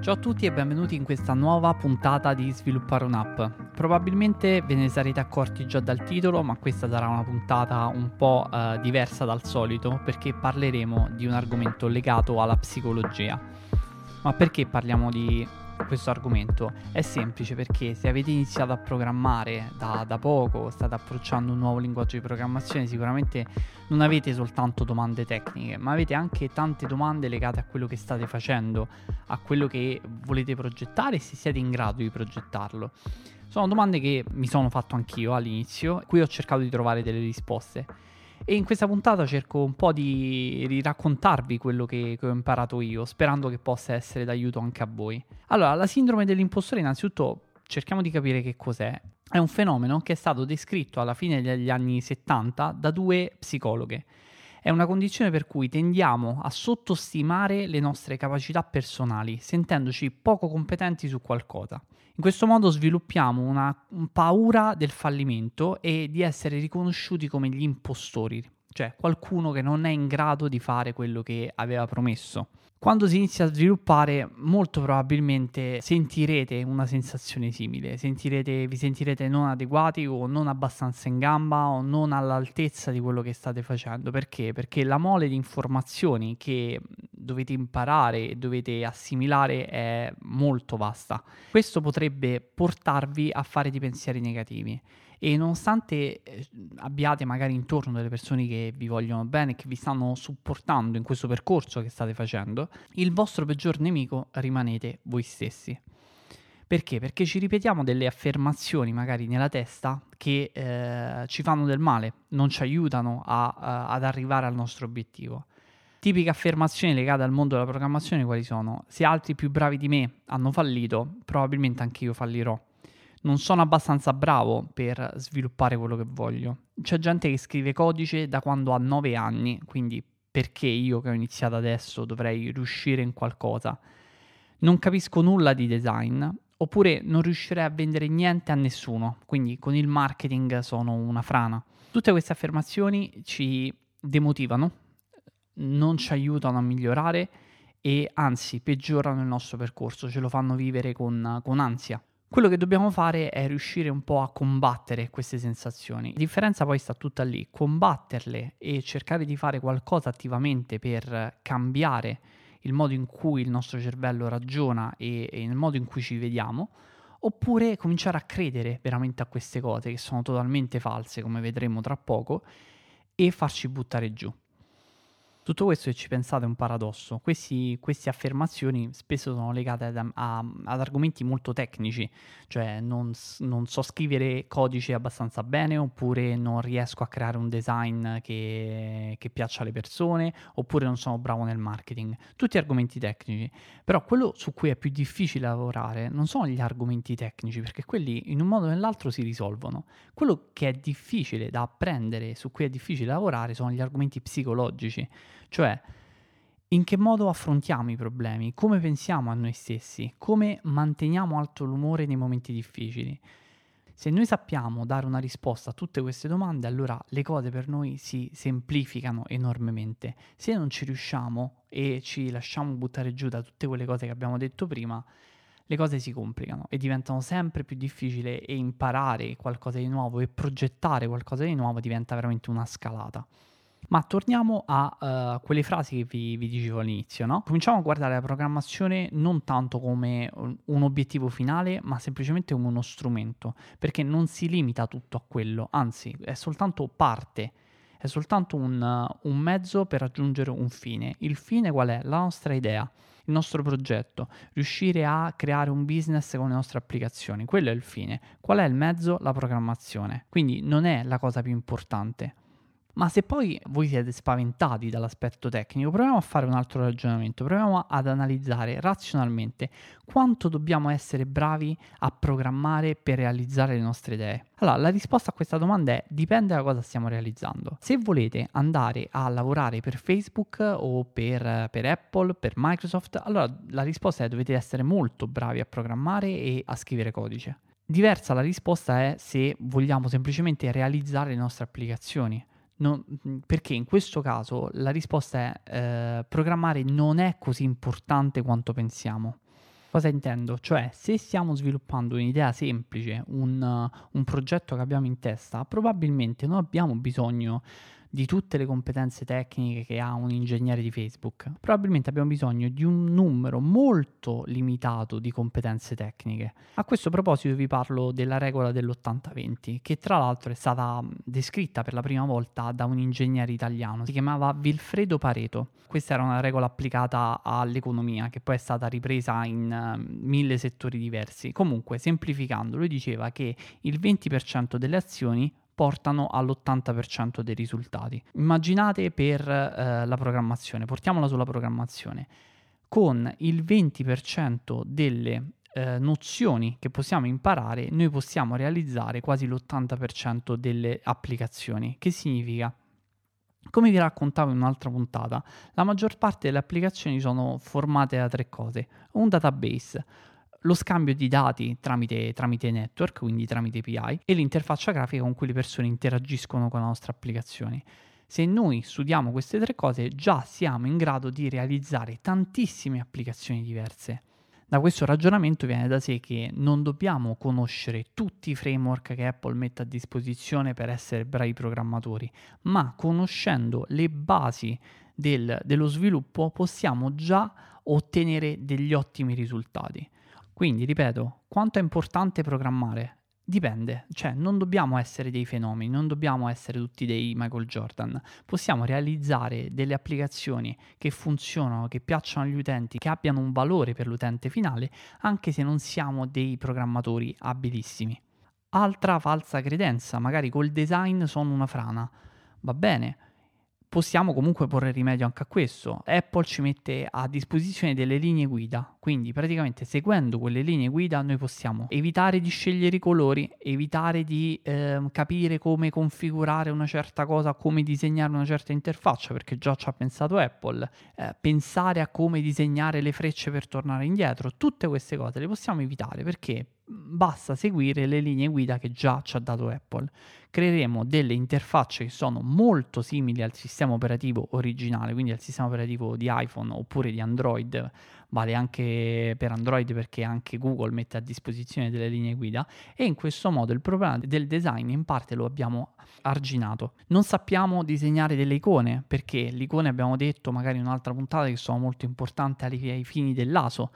Ciao a tutti e benvenuti in questa nuova puntata di Sviluppare un'app. Probabilmente ve ne sarete accorti già dal titolo, ma questa sarà una puntata un po' eh, diversa dal solito perché parleremo di un argomento legato alla psicologia. Ma perché parliamo di questo argomento? È semplice perché se avete iniziato a programmare da, da, poco, state approcciando un nuovo linguaggio di programmazione, sicuramente non avete soltanto domande tecniche, ma avete anche tante domande legate a quello che state facendo, a quello che volete progettare e se siete in grado di progettarlo. Sono domande che mi sono fatto anch'io all'inizio, qui ho cercato di trovare delle risposte. E in questa puntata cerco un po' di, di raccontarvi quello che, che, ho imparato io, sperando che possa essere d'aiuto anche a voi. Allora, la sindrome dell'impostore, innanzitutto, cerchiamo di capire che cos'è. È un fenomeno che è stato descritto alla fine degli anni 70 da due psicologhe. È una condizione per cui tendiamo a sottostimare le nostre capacità personali, sentendoci poco competenti su qualcosa. In questo modo sviluppiamo una paura del fallimento e di essere riconosciuti come gli impostori, cioè qualcuno che non è in grado di fare quello che aveva promesso. Quando si inizia a sviluppare, molto probabilmente sentirete una sensazione simile, sentirete, vi sentirete non adeguati o non abbastanza in gamba o non all'altezza di quello che state facendo. Perché? Perché la mole di informazioni che dovete imparare e dovete assimilare è molto vasta. Questo potrebbe portarvi a fare dei pensieri negativi e nonostante eh, abbiate magari intorno delle persone che vi vogliono bene, che vi stanno supportando in questo percorso che state facendo, il vostro peggior nemico rimanete voi stessi. Perché? Perché ci ripetiamo delle affermazioni magari nella testa che eh, ci fanno del male, non ci aiutano a, a, ad arrivare al nostro obiettivo. Tipiche affermazioni legate al mondo della programmazione quali sono? Se altri più bravi di me hanno fallito, probabilmente anche io fallirò non sono abbastanza bravo per sviluppare quello che voglio. C'è gente che scrive codice da quando ha 9 anni, quindi perché io che ho iniziato adesso dovrei riuscire in qualcosa? Non capisco nulla di design, oppure non riuscirei a vendere niente a nessuno, quindi con il marketing sono una frana. Tutte queste affermazioni ci demotivano, non ci aiutano a migliorare e anzi peggiorano il nostro percorso, ce lo fanno vivere con, con ansia. Quello che dobbiamo fare è riuscire un po' a combattere queste sensazioni. La differenza poi sta tutta lì, combatterle e cercare di fare qualcosa attivamente per cambiare il modo in cui il nostro cervello ragiona e, e il modo in cui ci vediamo, oppure cominciare a credere veramente a queste cose che sono totalmente false, come vedremo tra poco, e farci buttare giù. Tutto questo, se ci pensate, è un paradosso. Questi, queste affermazioni spesso sono legate ad, a, ad argomenti molto tecnici, cioè non, non, so scrivere codice abbastanza bene, oppure non riesco a creare un design che, che piaccia alle persone, oppure non sono bravo nel marketing. Tutti argomenti tecnici. Però quello su cui è più difficile lavorare non sono gli argomenti tecnici, perché quelli in un modo o nell'altro si risolvono. Quello che è difficile da apprendere, su cui è difficile lavorare, sono gli argomenti psicologici cioè, in che modo affrontiamo i problemi, come pensiamo a noi stessi, come manteniamo alto l'umore nei momenti difficili. Se noi sappiamo dare una risposta a tutte queste domande, allora le cose per noi si semplificano enormemente. Se non ci riusciamo e ci lasciamo buttare giù da tutte quelle cose che abbiamo detto prima, le cose si complicano e diventano sempre più difficili e imparare qualcosa di nuovo e progettare qualcosa di nuovo diventa veramente una scalata. Ma torniamo a uh, quelle frasi che vi, vi, dicevo all'inizio, no? Cominciamo a guardare la programmazione non tanto come un obiettivo finale, ma semplicemente come uno strumento, perché non si limita tutto a quello, anzi è soltanto parte, è soltanto un, un mezzo per raggiungere un fine. Il fine qual è? La nostra idea, il nostro progetto, riuscire a creare un business con le nostre applicazioni, quello è il fine. Qual è il mezzo? La programmazione. Quindi non è la cosa più importante. Ma se poi voi siete spaventati dall'aspetto tecnico, proviamo a fare un altro ragionamento, proviamo ad analizzare razionalmente quanto dobbiamo essere bravi a programmare per realizzare le nostre idee. Allora, la risposta a questa domanda è dipende da cosa stiamo realizzando. Se volete andare a lavorare per Facebook o per, per Apple, per Microsoft, allora la risposta è dovete essere molto bravi a programmare e a scrivere codice. Diversa la risposta è se vogliamo semplicemente realizzare le nostre applicazioni. Non, perché in questo caso la risposta è eh, programmare non è così importante quanto pensiamo. Cosa intendo? Cioè, se stiamo sviluppando un'idea semplice, un, un progetto che abbiamo in testa, probabilmente non abbiamo bisogno di tutte le competenze tecniche che ha un ingegnere di Facebook. Probabilmente abbiamo bisogno di un numero molto limitato di competenze tecniche. A questo proposito vi parlo della regola dell'80-20, che tra l'altro è stata descritta per la prima volta da un ingegnere italiano, si chiamava Vilfredo Pareto. Questa era una regola applicata all'economia, che poi è stata ripresa in uh, mille settori diversi. Comunque, semplificando, lui diceva che il 20% delle azioni portano all'80% dei risultati. Immaginate per eh, la programmazione, portiamola sulla programmazione, con il 20% delle eh, nozioni che possiamo imparare, noi possiamo realizzare quasi l'80% delle applicazioni. Che significa? Come vi raccontavo in un'altra puntata, la maggior parte delle applicazioni sono formate da tre cose. Un database, lo scambio di dati tramite, tramite, network, quindi tramite API, e l'interfaccia grafica con cui le persone interagiscono con le nostre applicazioni. Se noi studiamo queste tre cose, già siamo in grado di realizzare tantissime applicazioni diverse. Da questo ragionamento viene da sé che non dobbiamo conoscere tutti i framework che Apple mette a disposizione per essere bravi programmatori, ma conoscendo le basi del, dello sviluppo possiamo già ottenere degli ottimi risultati. Quindi, ripeto, quanto è importante programmare? Dipende, cioè non dobbiamo essere dei fenomeni, non dobbiamo essere tutti dei Michael Jordan, possiamo realizzare delle applicazioni che funzionano, che piacciono agli utenti, che abbiano un valore per l'utente finale, anche se non siamo dei programmatori abilissimi. Altra falsa credenza, magari col design sono una frana. Va bene, possiamo comunque porre rimedio anche a questo. Apple ci mette a disposizione delle linee guida, quindi praticamente seguendo quelle linee guida noi possiamo evitare di scegliere i colori, evitare di eh, capire come configurare una certa cosa, come disegnare una certa interfaccia, perché già ci ha pensato Apple, eh, pensare a come disegnare le frecce per tornare indietro, tutte queste cose le possiamo evitare perché basta seguire le linee guida che già ci ha dato Apple. Creeremo delle interfacce che sono molto simili al sistema operativo originale, quindi al sistema operativo di iPhone oppure di Android, vale anche per Android perché anche Google mette a disposizione delle linee guida e in questo modo il problema del design in parte lo abbiamo arginato. Non sappiamo disegnare delle icone perché le icone abbiamo detto magari in un'altra puntata che sono molto importanti ai fini dell'ASO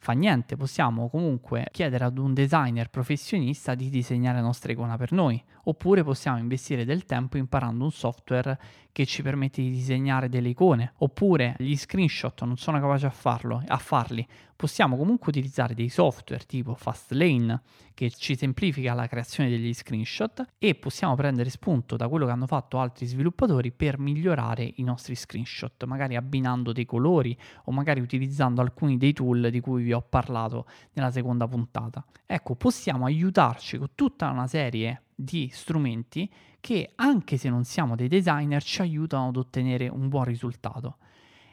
fa niente, possiamo comunque chiedere ad un designer professionista di disegnare la nostra icona per noi, oppure possiamo investire del tempo imparando un software che ci permette di disegnare delle icone, oppure gli screenshot non sono capaci a farlo, a farli. Possiamo comunque utilizzare dei software tipo Fastlane che ci semplifica la creazione degli screenshot e possiamo prendere spunto da quello che hanno fatto altri sviluppatori per migliorare i nostri screenshot, magari abbinando dei colori o magari utilizzando alcuni dei tool di cui vi ho parlato nella seconda puntata. Ecco, possiamo aiutarci con tutta una serie di strumenti che anche se non siamo dei designer ci aiutano ad ottenere un buon risultato.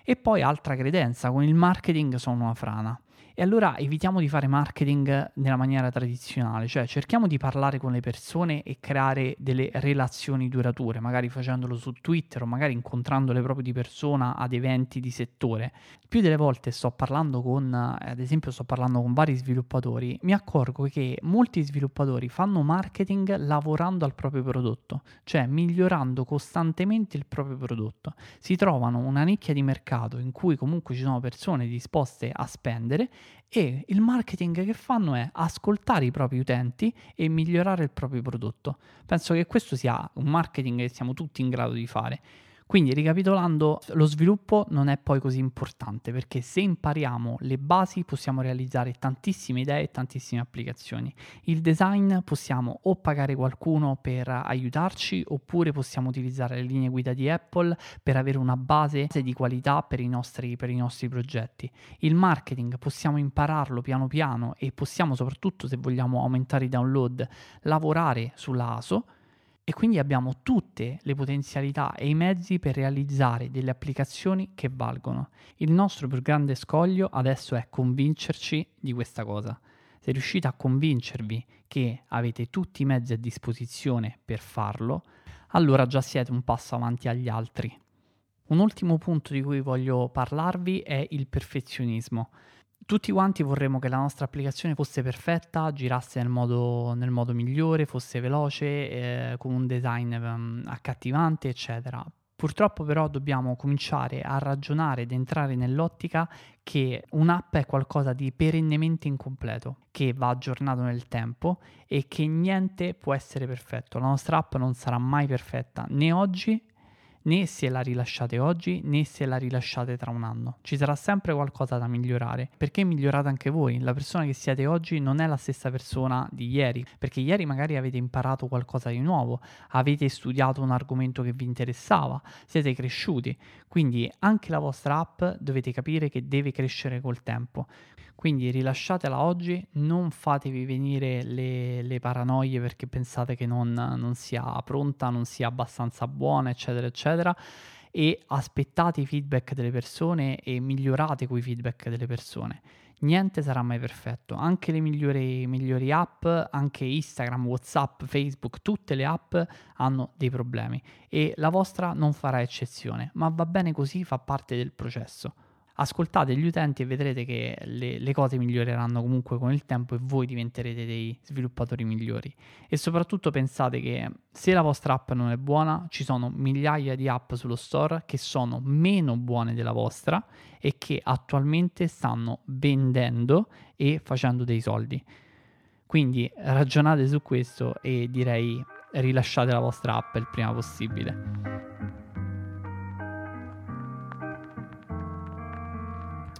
E poi altra credenza, con il marketing sono una frana. E allora evitiamo di fare marketing nella maniera tradizionale, cioè cerchiamo di parlare con le persone e creare delle relazioni durature, magari facendolo su Twitter o magari incontrandole proprio di persona ad eventi di settore. Più delle volte sto parlando con, ad esempio sto parlando con vari sviluppatori, mi accorgo che molti sviluppatori fanno marketing lavorando al proprio prodotto, cioè migliorando costantemente il proprio prodotto. Si trovano una nicchia di mercato in cui comunque ci sono persone disposte a spendere e il marketing che fanno è ascoltare i propri utenti e migliorare il proprio prodotto. Penso che questo sia un marketing che siamo tutti in grado di fare. Quindi ricapitolando, lo sviluppo non è poi così importante perché se impariamo le basi possiamo realizzare tantissime idee e tantissime applicazioni. Il design possiamo o pagare qualcuno per aiutarci oppure possiamo utilizzare le linee guida di Apple per avere una base di qualità per i nostri, per i nostri progetti. Il marketing possiamo impararlo piano piano e possiamo soprattutto se vogliamo aumentare i download lavorare sulla ASO e quindi abbiamo tutte le potenzialità e i mezzi per realizzare delle applicazioni che valgono. Il nostro più grande scoglio adesso è convincerci di questa cosa. Se riuscite a convincervi che avete tutti i mezzi a disposizione per farlo, allora già siete un passo avanti agli altri. Un ultimo punto di cui voglio parlarvi è il perfezionismo tutti quanti vorremmo che la nostra applicazione fosse perfetta, girasse nel modo, nel modo migliore, fosse veloce, eh, con un design um, accattivante, eccetera. Purtroppo però dobbiamo cominciare a ragionare ed entrare nell'ottica che un'app è qualcosa di perennemente incompleto, che va aggiornato nel tempo e che niente può essere perfetto. La nostra app non sarà mai perfetta né oggi né se la rilasciate oggi né se la rilasciate tra un anno. Ci sarà sempre qualcosa da migliorare, perché migliorate anche voi. La persona che siete oggi non è la stessa persona di ieri, perché ieri magari avete imparato qualcosa di nuovo, avete studiato un argomento che vi interessava, siete cresciuti. Quindi anche la vostra app dovete capire che deve crescere col tempo. Quindi rilasciatela oggi, non fatevi venire le, le paranoie perché pensate che non, non sia pronta, non sia abbastanza buona, eccetera, eccetera. E aspettate i feedback delle persone e migliorate quei feedback delle persone. Niente sarà mai perfetto, anche le migliori, migliori, app, anche Instagram, Whatsapp, Facebook, tutte le app hanno dei problemi e la vostra non farà eccezione, ma va bene così, fa parte del processo ascoltate gli utenti e vedrete che le, le, cose miglioreranno comunque con il tempo e voi diventerete dei sviluppatori migliori. E soprattutto pensate che se la vostra app non è buona, ci sono migliaia di app sullo store che sono meno buone della vostra e che attualmente stanno vendendo e facendo dei soldi. Quindi ragionate su questo e direi rilasciate la vostra app il prima possibile.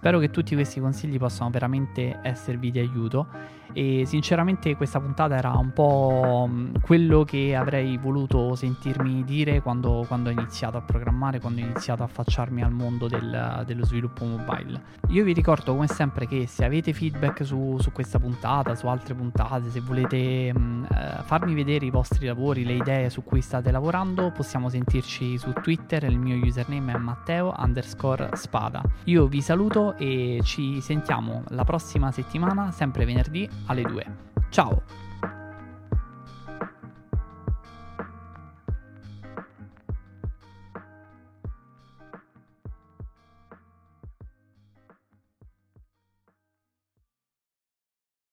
Spero che tutti questi consigli possano veramente esservi di aiuto e sinceramente questa puntata era un po' mm, quello che avrei voluto sentirmi dire quando, quando ho iniziato a programmare, quando ho iniziato a affacciarmi al mondo del, dello sviluppo mobile. Io vi ricordo come sempre che se avete feedback su, su questa puntata, su altre puntate, se volete mh, mm, eh, farmi vedere i vostri lavori, le idee su cui state lavorando, possiamo sentirci su Twitter, il mio username è Matteo underscore spada. Io vi saluto e ci sentiamo la prossima settimana, sempre venerdì alle 2. Ciao!